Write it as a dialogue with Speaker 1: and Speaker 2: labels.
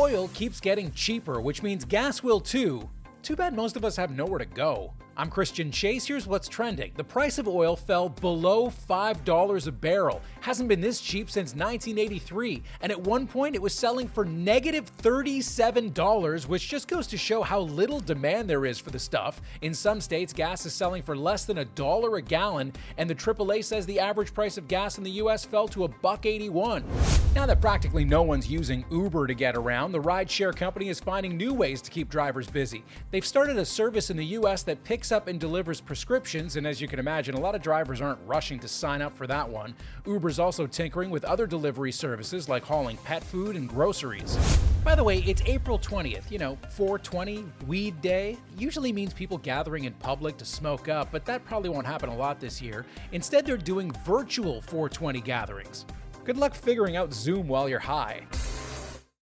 Speaker 1: Oil keeps getting cheaper, which means gas will too. Too bad most of us have nowhere to go. I'm Christian Chase. Here's what's trending. The price of oil fell below $5 a barrel. Hasn't been this cheap since 1983. And at one point, it was selling for negative $37, which just goes to show how little demand there is for the stuff. In some states, gas is selling for less than a dollar a gallon, and the AAA says the average price of gas in the US fell to a buck 81. Now that practically no one's using Uber to get around, the rideshare company is finding new ways to keep drivers busy. They've started a service in the US that picks up and delivers prescriptions, and as you can imagine, a lot of drivers aren't rushing to sign up for that one. Uber's also tinkering with other delivery services like hauling pet food and groceries. By the way, it's April 20th, you know, 420, Weed Day. Usually means people gathering in public to smoke up, but that probably won't happen a lot this year. Instead, they're doing virtual 420 gatherings. Good luck figuring out Zoom while you're high.